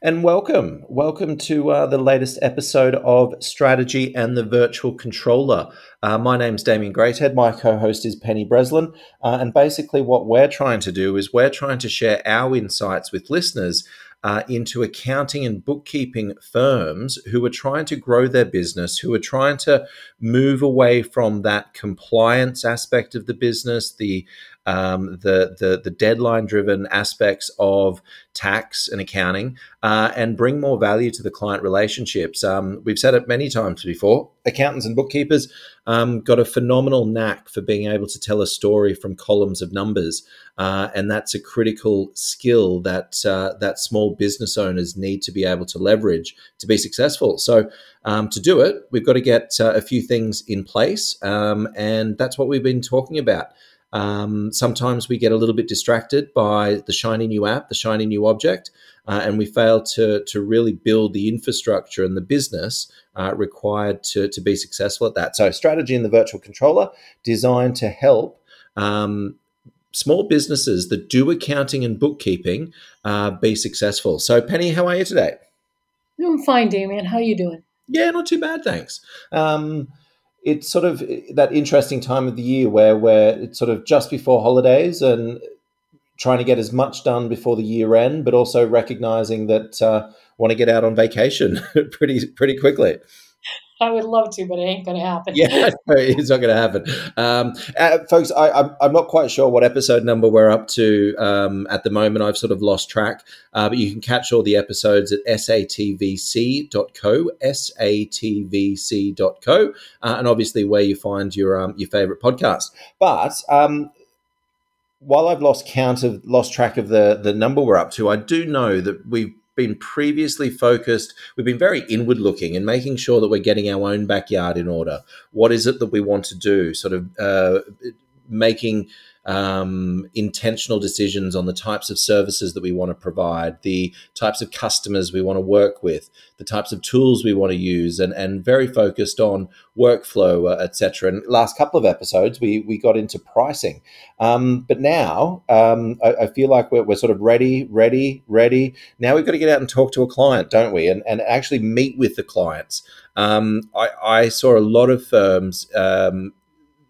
and welcome. Welcome to uh, the latest episode of Strategy and the Virtual Controller. Uh, my name's Damien Greathead. My co host is Penny Breslin. Uh, and basically, what we're trying to do is we're trying to share our insights with listeners uh, into accounting and bookkeeping firms who are trying to grow their business, who are trying to move away from that compliance aspect of the business, the um, the, the, the deadline driven aspects of tax and accounting, uh, and bring more value to the client relationships. Um, we've said it many times before. Accountants and bookkeepers um, got a phenomenal knack for being able to tell a story from columns of numbers, uh, and that's a critical skill that uh, that small business owners need to be able to leverage to be successful. So. Um, to do it, we've got to get uh, a few things in place, um, and that's what we've been talking about. Um, sometimes we get a little bit distracted by the shiny new app, the shiny new object, uh, and we fail to, to really build the infrastructure and the business uh, required to, to be successful at that. So, strategy in the virtual controller designed to help um, small businesses that do accounting and bookkeeping uh, be successful. So, Penny, how are you today? I'm fine, Damien. How are you doing? Yeah, not too bad, thanks. Um, it's sort of that interesting time of the year where where it's sort of just before holidays and trying to get as much done before the year end, but also recognizing that uh, want to get out on vacation pretty pretty quickly. I would love to, but it ain't going to happen. yeah, it's not going to happen. Um, uh, folks, I, am I'm, I'm not quite sure what episode number we're up to um, at the moment. I've sort of lost track, uh, but you can catch all the episodes at satvc.co, satvc.co, uh, and obviously where you find your um, your favorite podcast. But um, while I've lost count of lost track of the the number we're up to, I do know that we've been previously focused, we've been very inward looking and making sure that we're getting our own backyard in order. What is it that we want to do? Sort of uh, making um, intentional decisions on the types of services that we want to provide, the types of customers we want to work with, the types of tools we want to use, and, and very focused on workflow, uh, etc. And last couple of episodes, we we got into pricing, um, but now um, I, I, feel like we're, we're sort of ready, ready, ready. Now we've got to get out and talk to a client, don't we? And and actually meet with the clients. Um, I, I, saw a lot of firms um,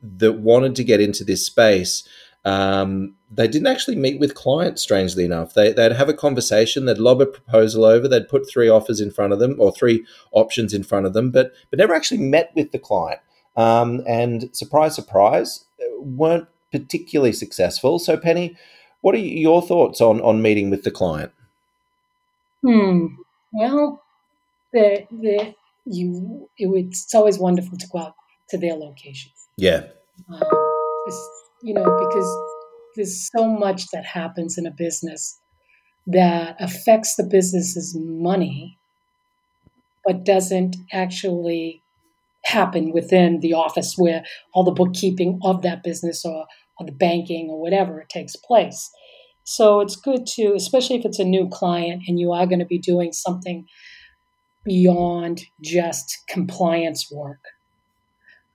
that wanted to get into this space um, they didn't actually meet with clients, strangely enough. They, would have a conversation, they'd lob a proposal over, they'd put three offers in front of them or three options in front of them, but, but never actually met with the client. Um, and surprise, surprise, weren't particularly successful. So, Penny, what are your thoughts on, on meeting with the client? Hmm. Well, the, the, you, it, it's always wonderful to go out to their location. Yeah. Um, you know, because there's so much that happens in a business that affects the business's money, but doesn't actually happen within the office where all the bookkeeping of that business or, or the banking or whatever takes place. So it's good to, especially if it's a new client and you are going to be doing something beyond just compliance work.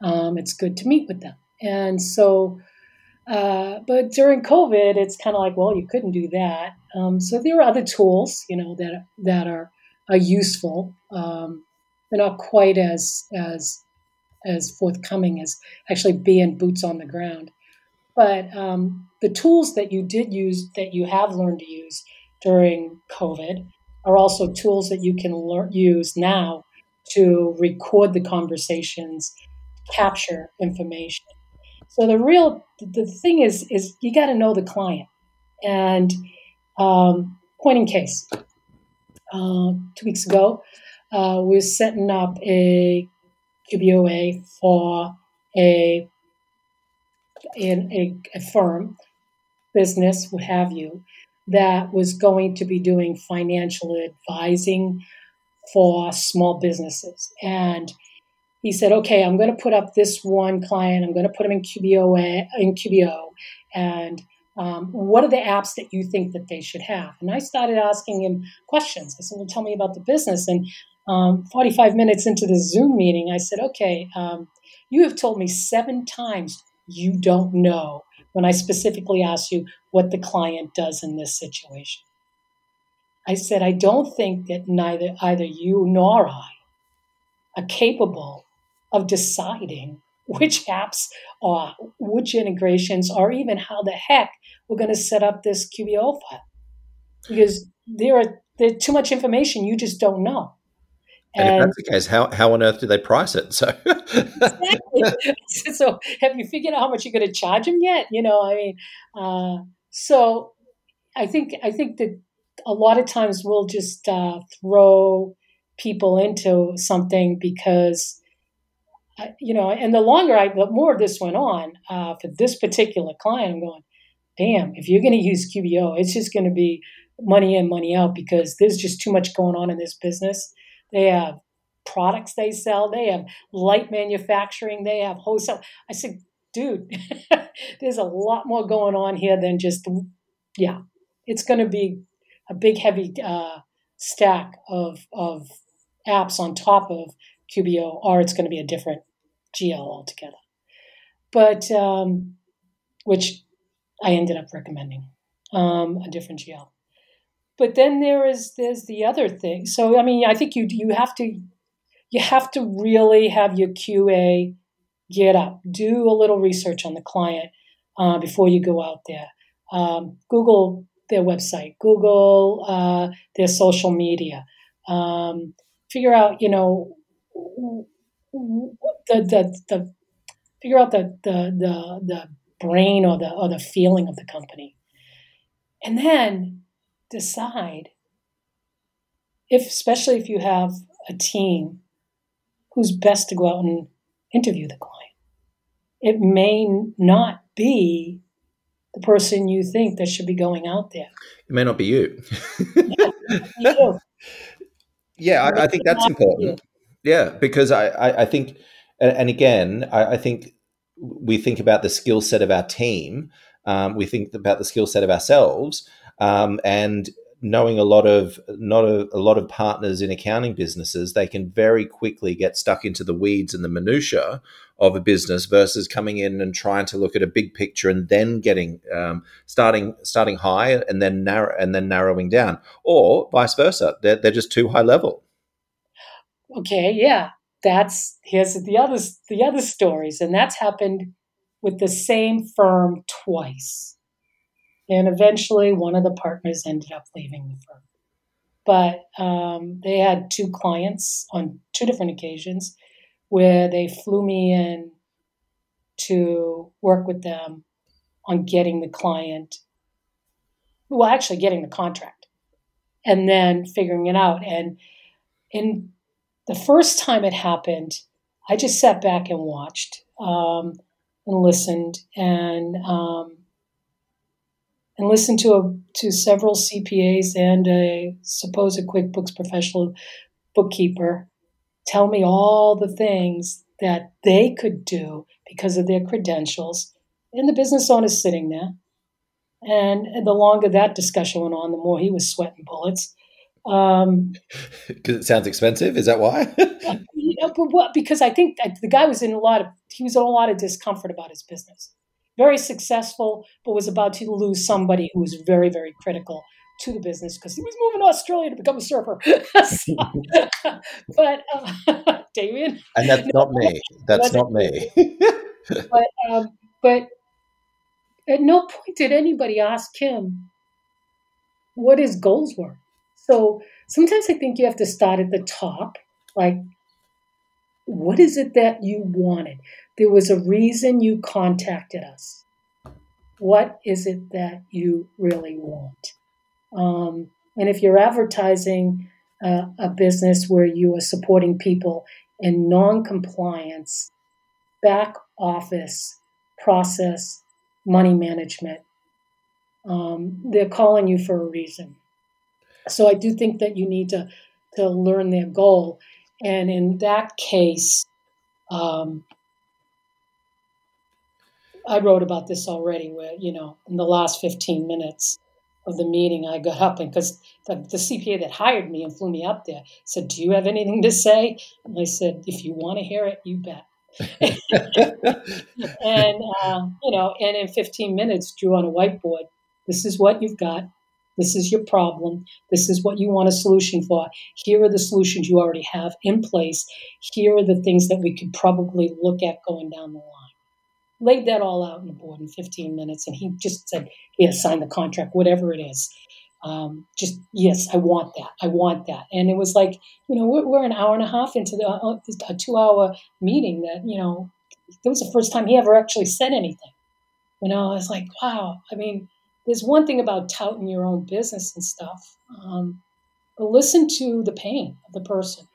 Um, it's good to meet with them. And so uh, but during COVID, it's kind of like, well, you couldn't do that. Um, so there are other tools, you know, that that are are useful. Um, they're not quite as as as forthcoming as actually being boots on the ground. But um, the tools that you did use, that you have learned to use during COVID, are also tools that you can learn, use now to record the conversations, capture information. So the real the thing is is you got to know the client. And um, point in case, uh, two weeks ago, uh, we were setting up a QBOA for a in a, a firm, business, what have you, that was going to be doing financial advising for small businesses. And he said, okay, I'm going to put up this one client. I'm going to put him in QBO, in QBO. And um, what are the apps that you think that they should have? And I started asking him questions. I said, well, tell me about the business. And um, 45 minutes into the Zoom meeting, I said, okay, um, you have told me seven times you don't know when I specifically asked you what the client does in this situation. I said, I don't think that neither either you nor I are capable of deciding which apps or which integrations or even how the heck we're going to set up this QBO file because there are there's too much information you just don't know. And, and, if that's the case, how, how on earth do they price it? So, exactly. so have you figured out how much you're going to charge them yet? You know, I mean, uh, so I think I think that a lot of times we'll just uh, throw people into something because you know, and the longer I, the more this went on uh, for this particular client, I'm going, damn, if you're going to use QBO, it's just going to be money in, money out because there's just too much going on in this business. They have products they sell, they have light manufacturing, they have wholesale. I said, dude, there's a lot more going on here than just, yeah, it's going to be a big, heavy uh, stack of, of apps on top of QBO, or it's going to be a different GL altogether. But, um, which I ended up recommending um, a different GL. But then there is there's the other thing. So I mean, I think you you have to you have to really have your QA get up, do a little research on the client uh, before you go out there. Um, Google their website, Google uh, their social media, um, figure out you know the the, the figure out the, the the the brain or the or the feeling of the company, and then decide if, especially if you have a team who's best to go out and interview the client. It may not be the person you think that should be going out there. It may not be you. yeah, yeah I, I, think that's important. Yeah, because I, I, I think, and again, I, I, think we think about the skill set of our team. Um, we think about the skill set of ourselves, um, and knowing a lot of not a, a, lot of partners in accounting businesses, they can very quickly get stuck into the weeds and the minutia of a business versus coming in and trying to look at a big picture and then getting um, starting starting high and then narrow and then narrowing down, or vice versa. They're, they're just too high level. Okay, yeah, that's here's the other the other stories, and that's happened with the same firm twice. And eventually, one of the partners ended up leaving the firm. But um, they had two clients on two different occasions where they flew me in to work with them on getting the client, well, actually getting the contract and then figuring it out. And in the first time it happened, I just sat back and watched um, and listened and um, and listened to a, to several CPAs and a supposed QuickBooks professional bookkeeper tell me all the things that they could do because of their credentials. And the business owner's sitting there. And the longer that discussion went on, the more he was sweating bullets. Um, because it sounds expensive. Is that why? you know, but, because I think the guy was in a lot of he was in a lot of discomfort about his business very successful, but was about to lose somebody who was very, very critical to the business because he was moving to Australia to become a surfer. so, but uh, Damien, and that's no, not me. That's not me. but um, but at no point did anybody ask him what his goals were. So sometimes I think you have to start at the top, like what is it that you wanted? There was a reason you contacted us. What is it that you really want? Um, and if you're advertising uh, a business where you are supporting people in non compliance, back office, process, money management, um, they're calling you for a reason. So I do think that you need to, to learn their goal. And in that case, um, I wrote about this already, where, you know, in the last 15 minutes of the meeting, I got up and because the, the, CPA that hired me and flew me up there said, Do you have anything to say? And I said, If you want to hear it, you bet. and, uh, you know, and in 15 minutes, drew on a whiteboard, This is what you've got. This is your problem. This is what you want a solution for. Here are the solutions you already have in place. Here are the things that we could probably look at going down the line. Laid that all out on the board in 15 minutes, and he just said, Yes, sign the contract, whatever it is. Um, just, yes, I want that. I want that. And it was like, you know, we're, we're an hour and a half into the, uh, a two hour meeting that, you know, it was the first time he ever actually said anything. You know, I was like, wow. I mean, there's one thing about touting your own business and stuff, um, but listen to the pain of the person.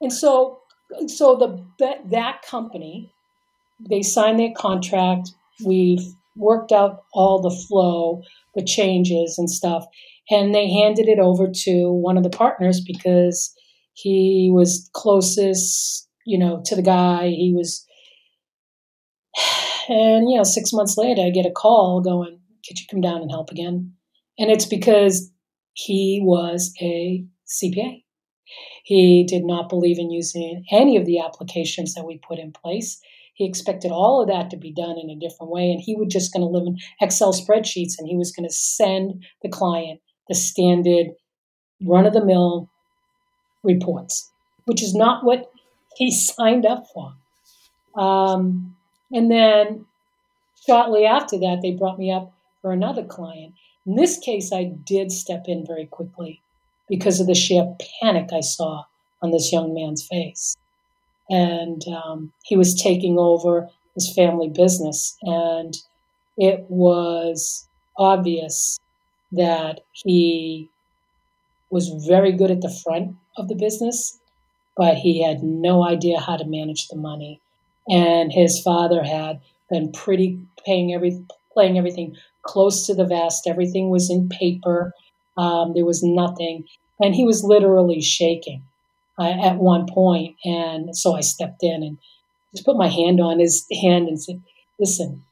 And so, so the that, that company, they signed their contract. We've worked out all the flow, the changes and stuff, and they handed it over to one of the partners because he was closest, you know, to the guy. He was, and you know, six months later, I get a call going, could you come down and help again? And it's because he was a CPA. He did not believe in using any of the applications that we put in place. He expected all of that to be done in a different way, and he was just going to live in Excel spreadsheets and he was going to send the client the standard run of the mill reports, which is not what he signed up for. Um, and then shortly after that, they brought me up for another client. In this case, I did step in very quickly because of the sheer panic I saw on this young man's face. And um, he was taking over his family business. And it was obvious that he was very good at the front of the business, but he had no idea how to manage the money. And his father had been pretty paying every playing everything close to the vest. Everything was in paper. Um, there was nothing. And he was literally shaking uh, at one point. And so I stepped in and just put my hand on his hand and said, Listen,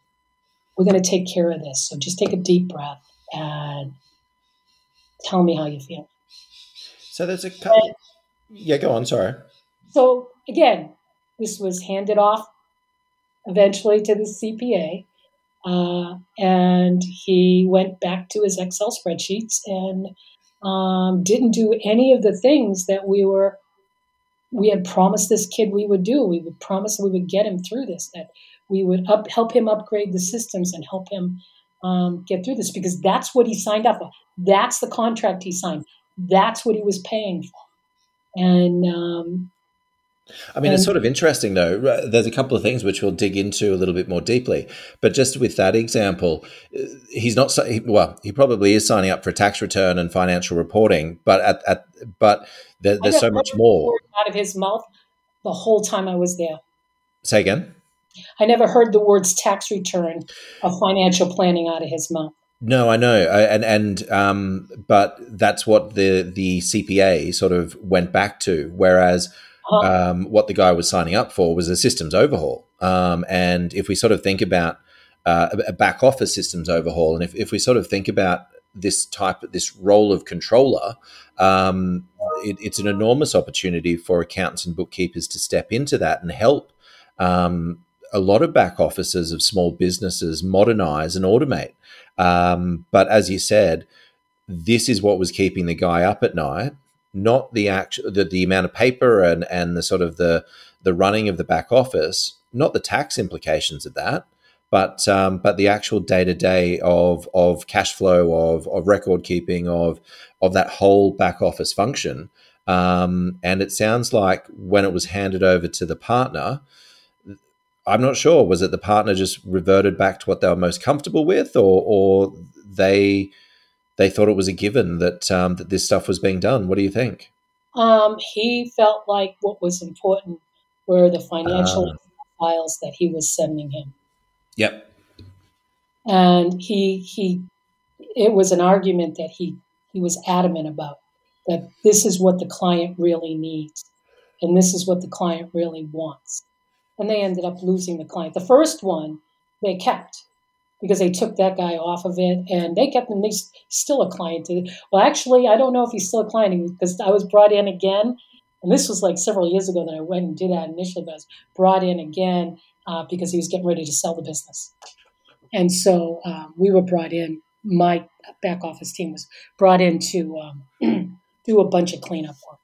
we're going to take care of this. So just take a deep breath and tell me how you feel. So there's a couple. And, yeah, go on. Sorry. So again, this was handed off eventually to the CPA. Uh, and he went back to his Excel spreadsheets and um, didn't do any of the things that we were we had promised this kid we would do. We would promise we would get him through this. That we would up, help him upgrade the systems and help him um, get through this because that's what he signed up for. That's the contract he signed. That's what he was paying for. And um, I mean, it's sort of interesting, though. There's a couple of things which we'll dig into a little bit more deeply. But just with that example, uh, he's not well. He probably is signing up for a tax return and financial reporting, but at, at but there, there's so much more out of his mouth the whole time I was there. Say again. I never heard the words tax return or financial planning out of his mouth. No, I know, I, and and um, but that's what the the CPA sort of went back to, whereas uh-huh. um, what the guy was signing up for was a systems overhaul. Um, and if we sort of think about uh, a back office systems overhaul, and if, if we sort of think about this type, of this role of controller, um, it, it's an enormous opportunity for accountants and bookkeepers to step into that and help um, a lot of back offices of small businesses modernize and automate. Um, but as you said, this is what was keeping the guy up at night not the actual the, the amount of paper and and the sort of the the running of the back office, not the tax implications of that, but um, but the actual day to day of of cash flow of of record keeping of of that whole back office function. Um, and it sounds like when it was handed over to the partner, I'm not sure was it the partner just reverted back to what they were most comfortable with, or or they they thought it was a given that um, that this stuff was being done. What do you think? Um, he felt like what was important were the financial uh, files that he was sending him. Yep. And he he, it was an argument that he he was adamant about that this is what the client really needs, and this is what the client really wants. And they ended up losing the client. The first one they kept because they took that guy off of it and they kept him. He's still a client. To well, actually, I don't know if he's still a client because I was brought in again. And this was like several years ago that I went and did that initially, but I was brought in again uh, because he was getting ready to sell the business. And so um, we were brought in my back office team was brought in to um, do a bunch of cleanup work.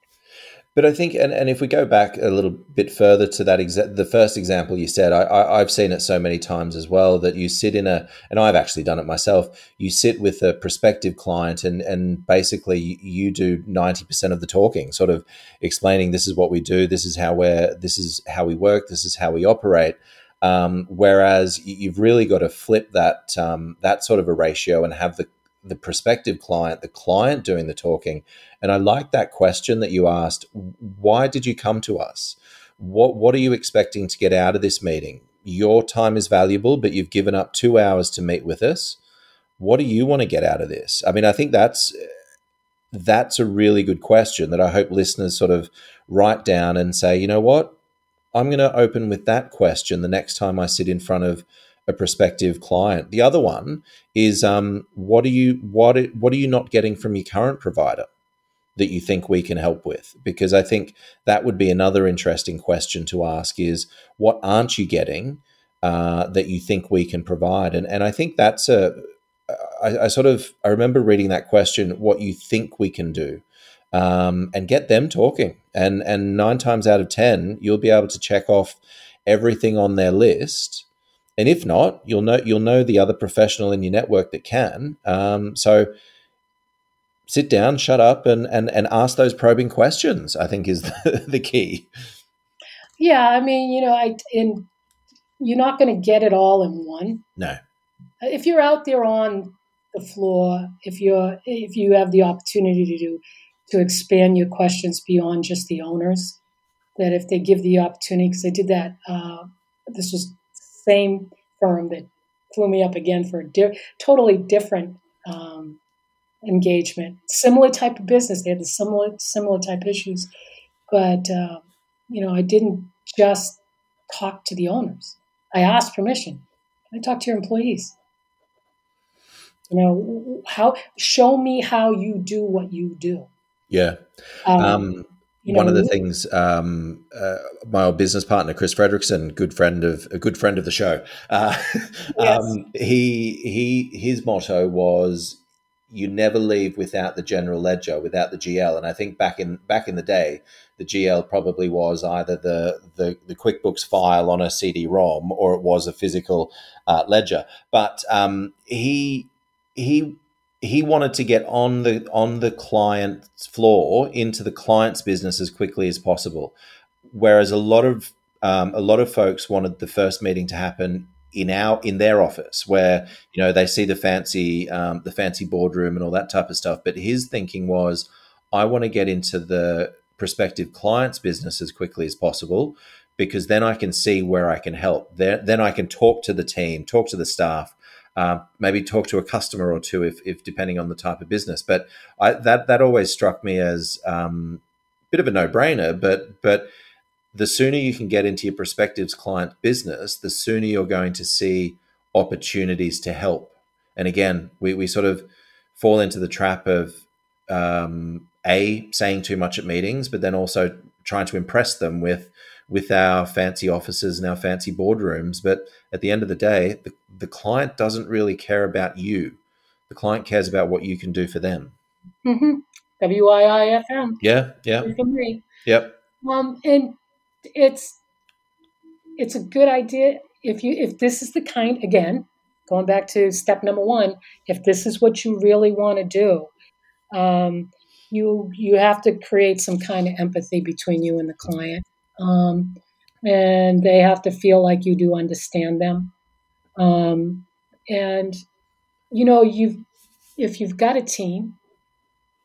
But I think, and, and if we go back a little bit further to that, exa- the first example you said, I, I've seen it so many times as well that you sit in a, and I've actually done it myself. You sit with a prospective client, and and basically you do ninety percent of the talking, sort of explaining this is what we do, this is how we're, this is how we work, this is how we operate. Um, whereas you've really got to flip that um, that sort of a ratio and have the the prospective client, the client doing the talking. And I like that question that you asked. Why did you come to us? What What are you expecting to get out of this meeting? Your time is valuable, but you've given up two hours to meet with us. What do you want to get out of this? I mean, I think that's that's a really good question that I hope listeners sort of write down and say, you know what, I'm going to open with that question the next time I sit in front of a prospective client. The other one is um, what are you what what are you not getting from your current provider that you think we can help with? Because I think that would be another interesting question to ask: is what aren't you getting uh, that you think we can provide? And and I think that's a I, I sort of I remember reading that question: what you think we can do. Um, and get them talking, and and nine times out of ten, you'll be able to check off everything on their list and if not, you'll know you'll know the other professional in your network that can. Um, so sit down, shut up, and and and ask those probing questions. I think is the, the key. Yeah, I mean, you know, I in you're not going to get it all in one. No. If you're out there on the floor, if you're if you have the opportunity to do to expand your questions beyond just the owners, that if they give the opportunity, because I did that. Uh, this was same firm that flew me up again for a di- totally different um, engagement, similar type of business. They had the similar similar type issues, but uh, you know, I didn't just talk to the owners. I asked permission. I talked to your employees? You know, how show me how you do what you do. Yeah. Um, um, you know, one of the things um, uh, my old business partner Chris Fredrickson, good friend of a good friend of the show, uh, yes. um, he he his motto was you never leave without the general ledger, without the GL. And I think back in back in the day, the GL probably was either the the, the QuickBooks file on a CD-ROM or it was a physical uh, ledger. But um, he he he wanted to get on the on the client's floor into the client's business as quickly as possible, whereas a lot of um, a lot of folks wanted the first meeting to happen in our in their office where you know they see the fancy um, the fancy boardroom and all that type of stuff. But his thinking was i want to get into the prospective client's business as quickly as possible because then i can see where i can help. Then, then i can talk to the team talk to the staff uh, maybe talk to a customer or two if, if depending on the type of business. But I, that that always struck me as um, a bit of a no brainer. But but the sooner you can get into your prospective's client business, the sooner you're going to see opportunities to help. And again, we, we sort of fall into the trap of um, a saying too much at meetings, but then also trying to impress them with with our fancy offices and our fancy boardrooms. But at the end of the day, the, the client doesn't really care about you. The client cares about what you can do for them. Mm-hmm. W-I-I-F-M. Yeah, yeah. Yep. Um, and it's it's a good idea if you if this is the kind again going back to step number one if this is what you really want to do um, you you have to create some kind of empathy between you and the client um, and they have to feel like you do understand them. Um, and you know, you've if you've got a team,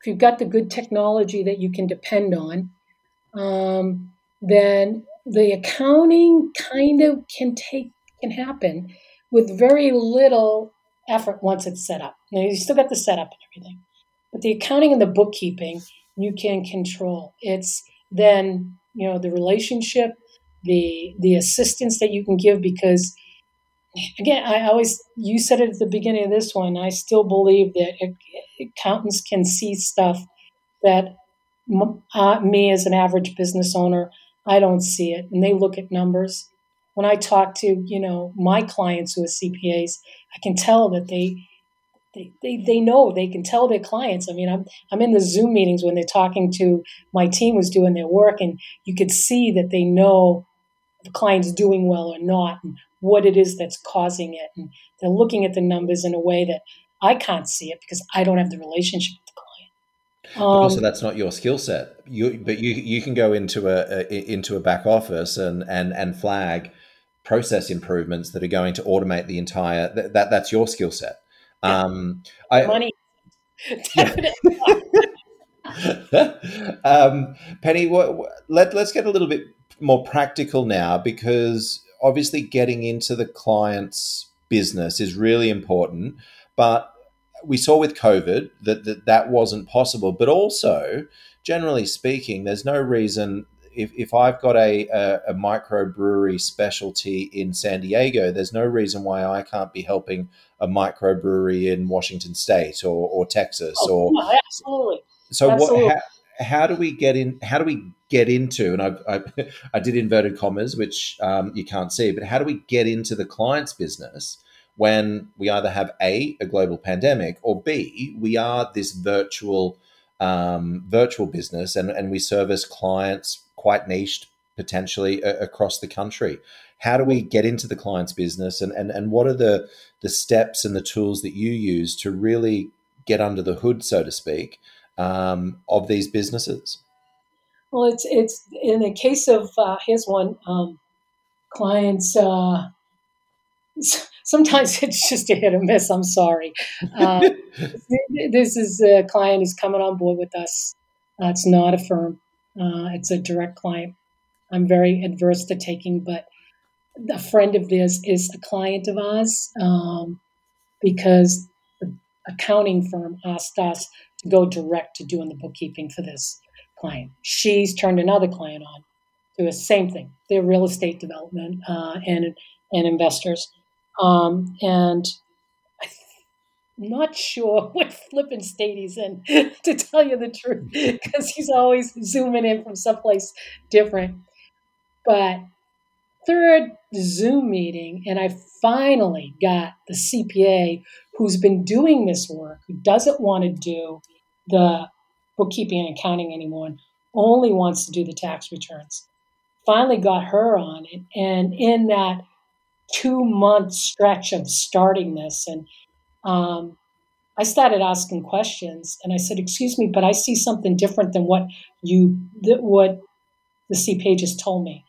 if you've got the good technology that you can depend on, um, then the accounting kind of can take can happen with very little effort once it's set up. Now you still got the setup and everything, but the accounting and the bookkeeping you can control. It's then you know the relationship the the assistance that you can give because again i always you said it at the beginning of this one i still believe that accountants can see stuff that uh, me as an average business owner i don't see it and they look at numbers. When i talk to you know my clients who are cpas i can tell that they they, they, they know they can tell their clients. I mean, I'm I'm in the Zoom meetings when they're talking to my team was doing their work, and you could see that they know the client's doing well or not, and what it is that's causing it, and they're looking at the numbers in a way that I can't see it because I don't have the relationship with the client. Um, so that's not your skill set. You, but you you can go into a, a into a back office and and and flag process improvements that are going to automate the entire that, that that's your skill set um, I, Money. um, Penny, what, what, let, let's get a little bit more practical now because obviously getting into the client's business is really important. But we saw with COVID that that, that wasn't possible. But also, generally speaking, there's no reason if, if I've got a, a, a microbrewery specialty in San Diego, there's no reason why I can't be helping a microbrewery in Washington State or, or Texas oh, or absolutely. So absolutely. what? How, how, do we get in? How do we get into? And I, I, I did inverted commas, which um, you can't see, but how do we get into the client's business when we either have a a global pandemic or b we are this virtual um, virtual business and and we service clients quite niched potentially a, across the country. How do we get into the client's business and, and, and what are the, the steps and the tools that you use to really get under the hood, so to speak, um, of these businesses? Well, it's it's in the case of uh, here's one um, clients. Uh, sometimes it's just a hit or miss. I'm sorry. Uh, this is a client who's coming on board with us. Uh, it's not a firm. Uh, it's a direct client. I'm very adverse to taking, but a friend of theirs is a client of ours um, because the accounting firm asked us to go direct to doing the bookkeeping for this client. She's turned another client on to the same thing. They're real estate development uh, and and investors, um, and not sure what flipping state he's in, to tell you the truth, because he's always zooming in from someplace different. But third Zoom meeting, and I finally got the CPA who's been doing this work, who doesn't want to do the bookkeeping and accounting anymore, and only wants to do the tax returns. Finally got her on it, and in that two month stretch of starting this and um, I started asking questions, and I said, "Excuse me, but I see something different than what you th- what the CPA just told me."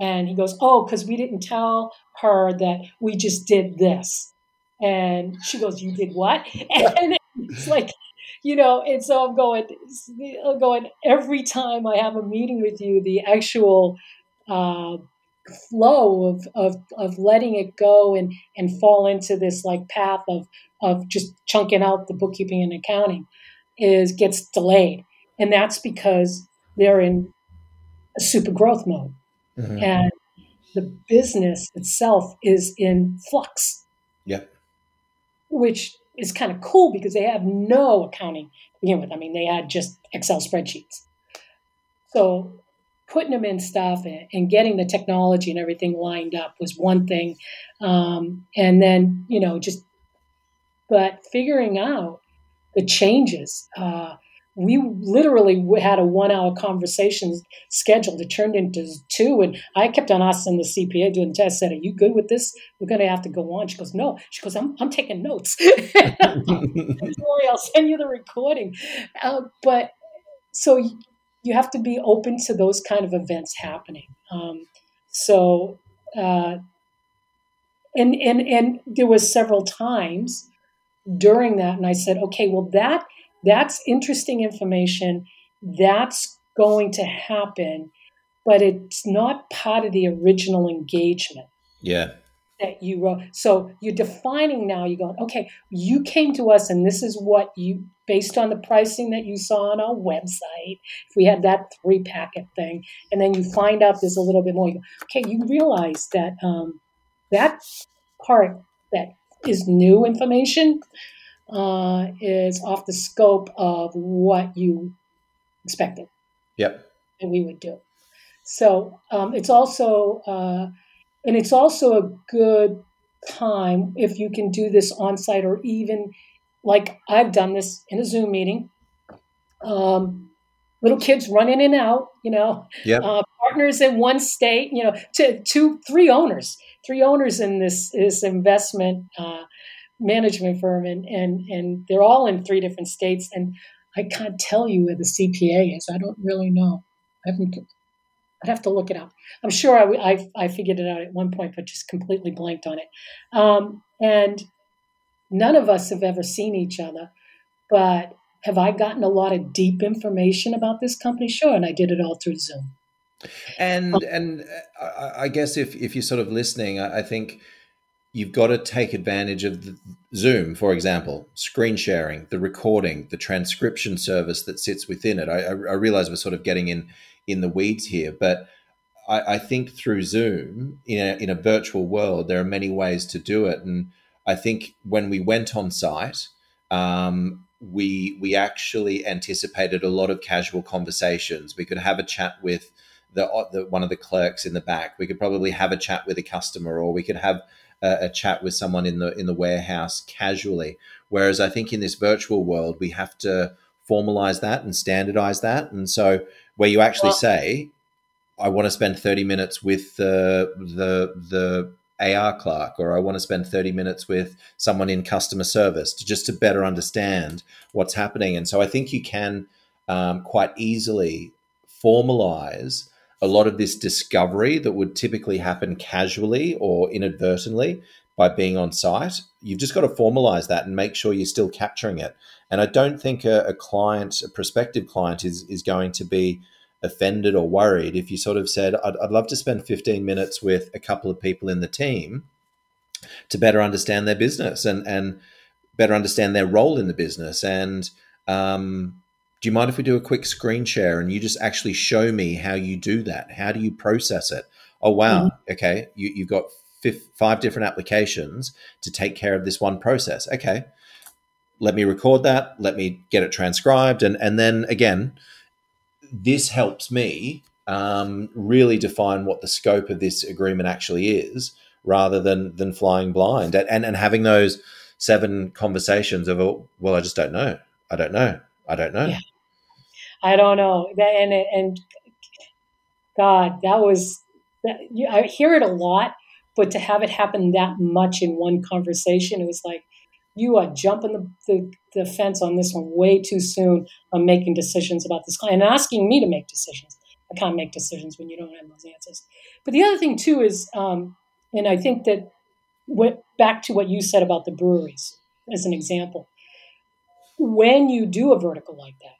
And he goes, "Oh, because we didn't tell her that we just did this." And she goes, "You did what?" And it's like, you know. And so I'm going, I'm going every time I have a meeting with you, the actual. Uh, flow of, of of letting it go and and fall into this like path of of just chunking out the bookkeeping and accounting is gets delayed. And that's because they're in a super growth mode. Mm-hmm. and the business itself is in flux. Yeah. Which is kind of cool because they have no accounting to begin with. I mean they had just excel spreadsheets. So putting them in stuff and, and, getting the technology and everything lined up was one thing. Um, and then, you know, just, but figuring out the changes. Uh, we literally had a one hour conversation scheduled. It turned into two. And I kept on asking the CPA doing the test, said, Are you good with this? We're going to have to go on. She goes, No. She goes, I'm, I'm taking notes. Don't worry, I'll send you the recording. Uh, but so you have to be open to those kind of events happening. Um, so, uh, and and and there was several times during that, and I said, okay, well that that's interesting information. That's going to happen, but it's not part of the original engagement. Yeah that you wrote. So you're defining now, you're going, okay, you came to us and this is what you, based on the pricing that you saw on our website, if we had that three packet thing, and then you find out there's a little bit more, you go, okay, you realize that um, that part that is new information uh, is off the scope of what you expected. Yep. And we would do. So um, it's also, uh, and it's also a good time if you can do this on site or even like I've done this in a Zoom meeting. Um, little kids run in and out, you know, yep. uh, partners in one state, you know, two, two, three owners, three owners in this, this investment uh, management firm, and, and, and they're all in three different states. And I can't tell you where the CPA is. I don't really know. I haven't, I'd have to look it up. I'm sure I, I, I figured it out at one point, but just completely blanked on it. Um, and none of us have ever seen each other, but have I gotten a lot of deep information about this company? Sure, and I did it all through Zoom. And and uh, I guess if if you're sort of listening, I think you've got to take advantage of Zoom, for example, screen sharing, the recording, the transcription service that sits within it. I, I realize we're sort of getting in in the weeds here, but I, I think through Zoom in a, in a virtual world, there are many ways to do it, and I think when we went on site. Um, we we actually anticipated a lot of casual conversations. We could have a chat with the, the one of the clerks in the back. We could probably have a chat with a customer, or we could have a, a chat with someone in the in the warehouse casually. Whereas I think in this virtual world, we have to formalize that and standardize that. And so where you actually well, say, I want to spend 30 minutes with the the the AR clerk or I want to spend 30 minutes with someone in customer service to just to better understand what's happening. And so I think you can um, quite easily formalize a lot of this discovery that would typically happen casually or inadvertently by being on site. You've just got to formalize that and make sure you're still capturing it. And I don't think a, a client, a prospective client, is is going to be offended or worried if you sort of said, I'd, I'd love to spend 15 minutes with a couple of people in the team to better understand their business and, and better understand their role in the business. And um, do you mind if we do a quick screen share and you just actually show me how you do that? How do you process it? Oh, wow. Mm-hmm. Okay. You, you've got five different applications to take care of this one process. Okay. Let me record that. Let me get it transcribed. And, and then again, this helps me um, really define what the scope of this agreement actually is, rather than than flying blind and and, and having those seven conversations of oh, well, I just don't know, I don't know, I don't know. Yeah. I don't know, and and God, that was that, I hear it a lot, but to have it happen that much in one conversation, it was like you are jumping the, the, the, fence on this one way too soon on making decisions about this client and asking me to make decisions. I can't make decisions when you don't have those answers. But the other thing too is, um, and I think that what, back to what you said about the breweries as an example, when you do a vertical like that,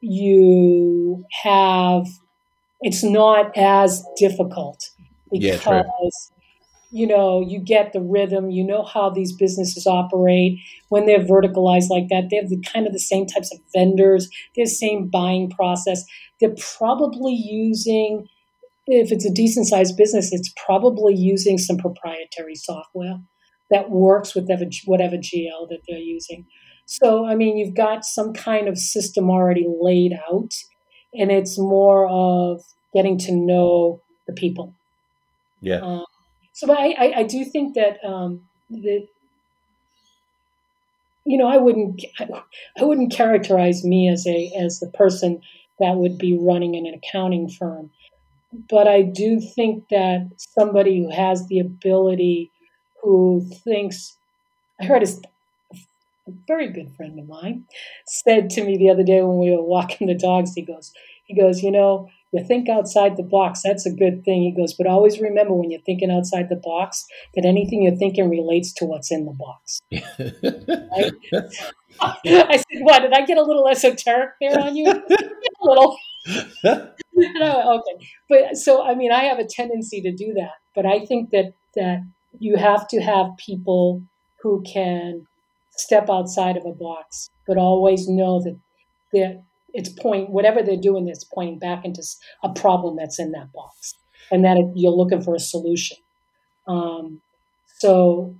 you have it's not as difficult because yeah, you know, you get the rhythm, you know how these businesses operate. When they're verticalized like that, they have the kind of the same types of vendors, the same buying process. They're probably using, if it's a decent sized business, it's probably using some proprietary software that works with whatever, whatever GL that they're using. So, I mean, you've got some kind of system already laid out, and it's more of getting to know the people. Yeah. Um, so I, I, I do think that um, that you know I wouldn't I wouldn't characterize me as a as the person that would be running an accounting firm, but I do think that somebody who has the ability, who thinks, I heard a, a very good friend of mine said to me the other day when we were walking the dogs. He goes, he goes, you know, you think outside the box. That's a good thing. He goes, but always remember when you're thinking outside the box that anything you're thinking relates to what's in the box. I said, what? Did I get a little esoteric there on you? a little. okay. But so, I mean, I have a tendency to do that, but I think that, that you have to have people who can step outside of a box, but always know that that it's point whatever they're doing is pointing back into a problem that's in that box. And that you're looking for a solution. Um, so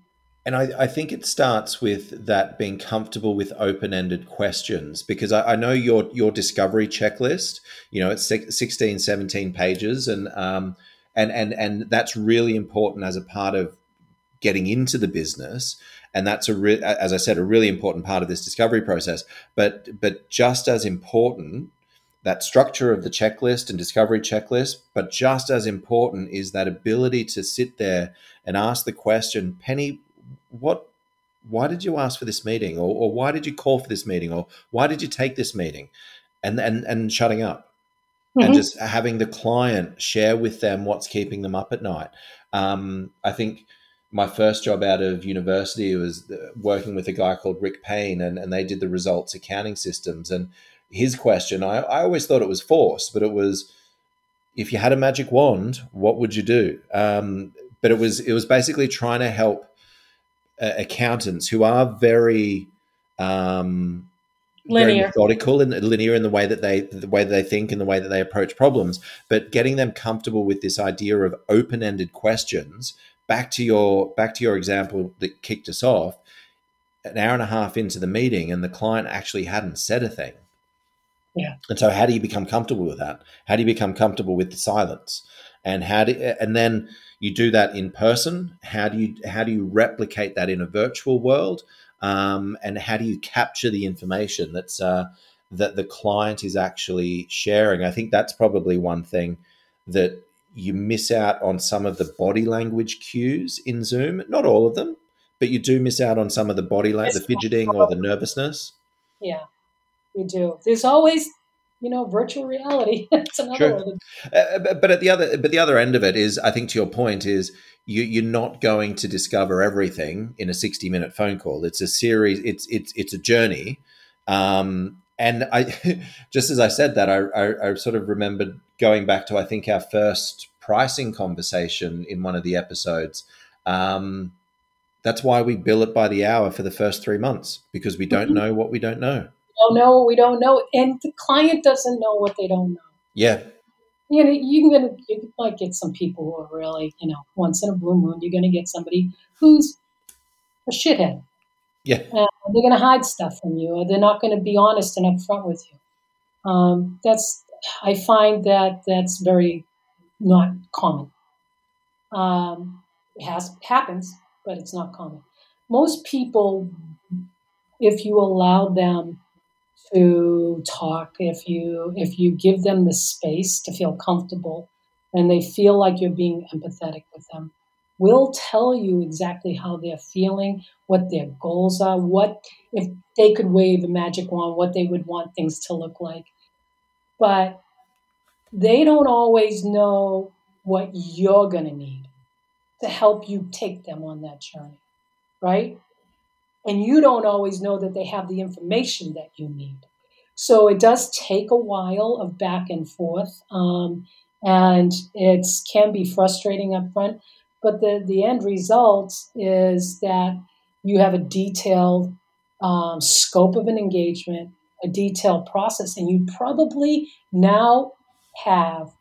and I, I, think it starts with that being comfortable with open-ended questions because I, I, know your your discovery checklist you know it's 16 17 pages and um, and and and that's really important as a part of getting into the business and that's a re- as i said a really important part of this discovery process. But but just as important that structure of the checklist and discovery checklist but just as important is that ability to sit there and ask the question penny what why did you ask for this meeting? Or, or why did you call for this meeting? Or why did you take this meeting? And and and shutting up. Mm-hmm. and just having the client share with them what's keeping them up at night. Um, i think my first job out of university was uh, working with a guy called Rick Payne, and, and they did the results accounting systems. And his question, I, I always thought it was forced, but it was, if you had a magic wand, what would you do? Um, but it was it was basically trying to help uh, accountants who are very um, linear, very methodical and linear in the way that they the way that they think and the way that they approach problems, but getting them comfortable with this idea of open ended questions back to your back to your example that kicked us off an hour and a half into the meeting and the client actually hadn't said a thing. Yeah. And so how do you become comfortable with that? How do you become comfortable with the silence? And how do and then you do that in person. How do you how do you replicate that in a virtual world? Um, and how do you capture the information that's uh, that the client is actually sharing? I think that's probably one thing that you miss out on some of the body language cues in Zoom. Not all of them, but you do miss out on some of the body language, the fidgeting or the nervousness. Yeah, you do. There's always, you know, virtual reality. it's another one. Uh, but at the other, but the other end of it is, I think to your point is, you, you're not going to discover everything in a 60 minute phone call. It's a series. It's it's it's a journey. Um, and I, just as I said that, I, I, I, sort of remembered going back to I think our first pricing conversation in one of the episodes. Um, that's why we bill it by the hour for the first three months because we don't mm-hmm. know what we don't know. We don't know what we don't know, and the client doesn't know what they don't know. Yeah. You know, you can you might get some people who are really, you know, once in a blue moon, you're going to get somebody who's a shithead yeah. And they're going to hide stuff from you, or they're not going to be honest and upfront with you. Um, that's I find that that's very not common. Um, it has happens, but it's not common. Most people, if you allow them to talk, if you if you give them the space to feel comfortable, and they feel like you're being empathetic with them, will tell you exactly how they're feeling, what their goals are, what if they could wave a magic wand, what they would want things to look like. But they don't always know what you're going to need to help you take them on that journey, right? And you don't always know that they have the information that you need. So it does take a while of back and forth, um, and it can be frustrating up front. But the, the end result is that you have a detailed um, scope of an engagement, a detailed process, and you probably now have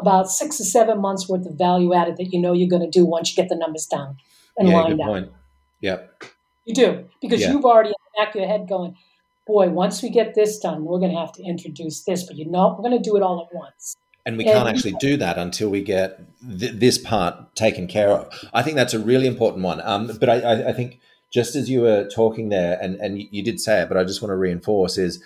about six or seven months worth of value added that you know you're going to do once you get the numbers down and yeah, lined good point. Yep. You do because yeah. you've already in the back of your head going, boy, once we get this done, we're going to have to introduce this, but you know, we're going to do it all at once and we can't actually do that until we get th- this part taken care of. I think that's a really important one. Um, but I, I, think just as you were talking there, and and you did say it, but I just want to reinforce is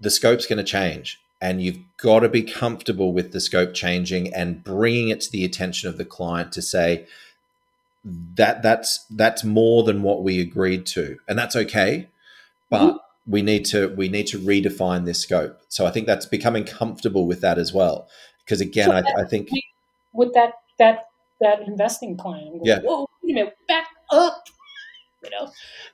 the scope's going to change, and you've got to be comfortable with the scope changing and bringing it to the attention of the client to say that that's that's more than what we agreed to, and that's okay, but. Mm-hmm we need to we need to redefine this scope. So I think that's becoming comfortable with that as well. Because again, so I, I, think with that that that investing plan, going, yeah. Whoa, wait a minute, back up. You know,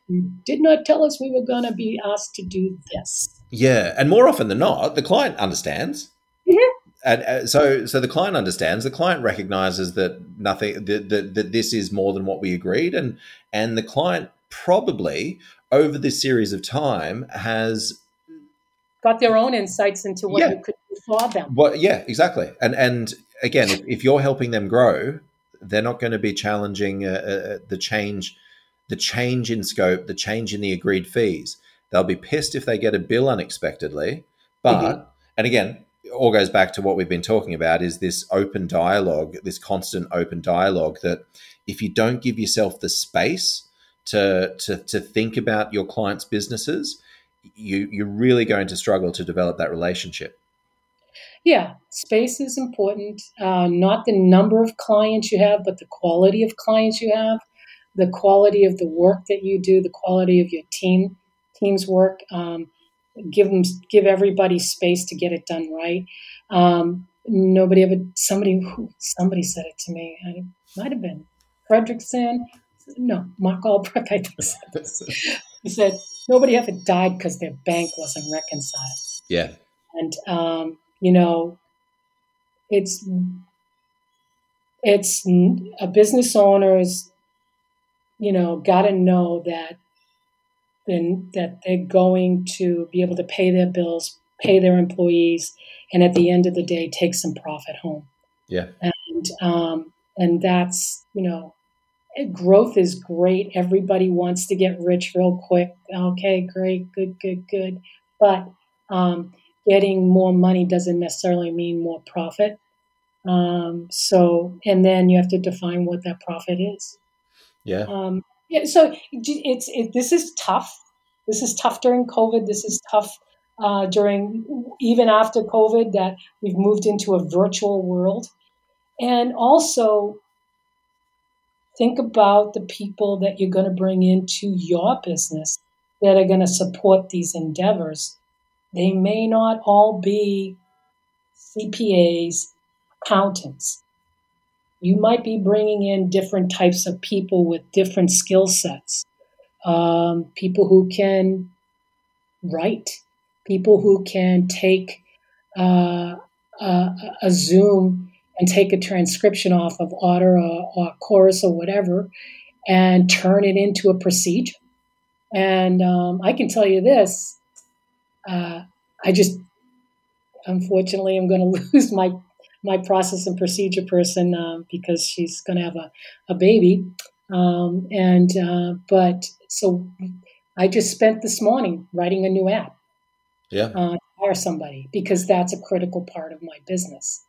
you did not tell us we were going to be asked to do this. Yeah, and more often than not, the client understands. Mm-hmm. And uh, so, so the client understands. The client recognizes that nothing that, that that this is more than what we agreed, and and the client probably over this series of time has got their own insights into what yeah. you could do for them. Well, yeah, exactly. And and again, if, if you're helping them grow, they're not going to be challenging uh, uh, the change, the change in scope, the change in the agreed fees. They'll be pissed if they get a bill unexpectedly. But mm-hmm. and again, all goes back to what we've been talking about is this open dialogue, this constant open dialogue that if you don't give yourself the space to to, to think about your clients' businesses, you you're really going to struggle to develop that relationship. Yeah, space is important. Uh, not the number of clients you have, but the quality of clients you have, the quality of the work that you do, the quality of your team team's work. Um, give them give everybody space to get it done right. Um, nobody ever somebody somebody said it to me. It might have been Fredrickson. No, Mark Albrecht. I think said this. he said nobody ever died because their bank wasn't reconciled. Yeah, and um, you know, it's it's a business owners, you know, got to know that then that they're going to be able to pay their bills, pay their employees, and at the end of the day, take some profit home. Yeah, and um, and that's you know, growth is great. Everybody wants to get rich real quick. Okay, great, good, good, good, but um, getting more money doesn't necessarily mean more profit. Um, so, and then you have to define what that profit is. Yeah. Um, yeah. So it's it, this is tough. This is tough during COVID. This is tough uh, during even after COVID that we've moved into a virtual world, and also think about the people that you're going to bring into your business that are going to support these endeavors they may not all be CPAs, accountants. You might be bringing in different types of people with different skill sets. Um, people who can write, people who can take uh, a, a, Zoom and take a transcription off of Otter or, or Chorus or whatever and turn it into a procedure. And um, I can tell you this uh, I just, unfortunately, I'm going to lose my my process and procedure person um, because she's going to have a, a baby. Um, and uh, but so I just spent this morning writing a new app. Yeah. Uh, hire somebody because that's a critical part of my business.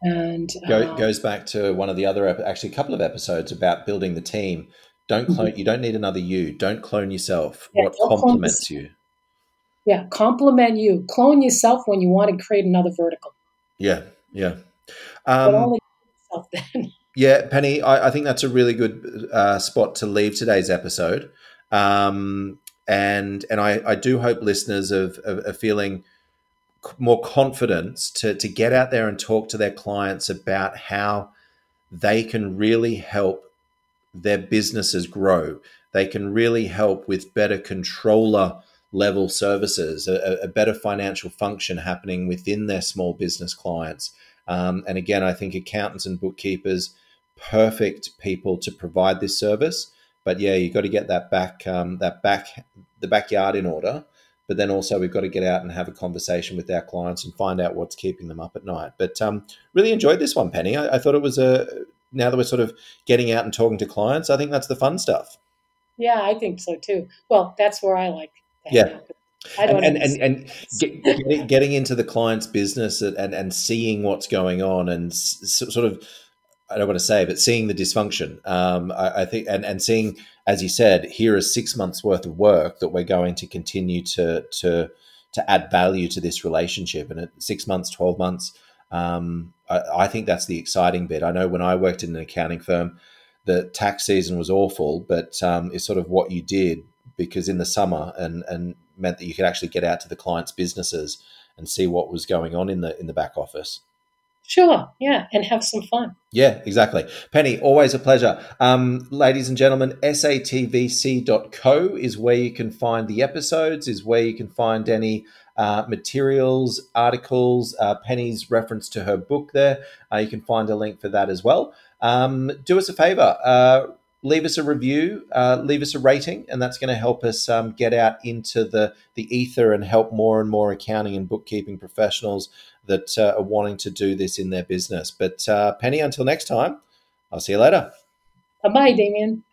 And Go, uh, goes back to one of the other, actually, a couple of episodes about building the team. Don't clone. Mm-hmm. You don't need another you. Don't clone yourself. Yeah, what complements you? Yeah, complement you. Clone yourself when you want to create another vertical. Yeah, yeah. Um, but only yourself then. Yeah, Penny, I, I, think that's a really good uh, spot to leave today's episode. Um, and and I, I do hope listeners are, are, feeling more confidence to, to get out there and talk to their clients about how they can really help their businesses grow. They can really help with better controller level services, a, a, better financial function happening within their small business clients. Um, and again, I think accountants and bookkeepers, perfect people to provide this service. But yeah, you've got to get that back, um, that back, the backyard in order. But then also we've got to get out and have a conversation with our clients and find out what's keeping them up at night. But um, really enjoyed this one, Penny. I, I thought it was a. Now that we're sort of getting out and talking to clients, I think that's the fun stuff. Yeah, I think so too. Well, that's where I like yeah. I don't and and, and, and get, getting into the client's business and, and seeing what's going on and sort of I don't want to say, but seeing the dysfunction, um, I, I, think, and, and seeing, as you said, here is six months worth of work that we're going to continue to to to add value to this relationship. And at six months, twelve months, um, I, I, think that's the exciting bit. I know when I worked in an accounting firm, the tax season was awful, but um, it's sort of what you did because in the summer and and meant that you could actually get out to the clients' businesses and see what was going on in the in the back office. Sure, yeah, and have some fun. Yeah, exactly. Penny, always a pleasure. Um, ladies and gentlemen, satvc.co is where you can find the episodes, is where you can find any uh, materials, articles, uh, Penny's reference to her book there. Uh, you can find a link for that as well. Um, do us a favor, uh, leave us a review, uh, leave us a rating, and that's going to help us um, get out into the the ether and help more and more accounting and bookkeeping professionals that uh, are wanting to do this in their business. But uh, Penny, until next time, I'll see you later. Bye bye, Damien.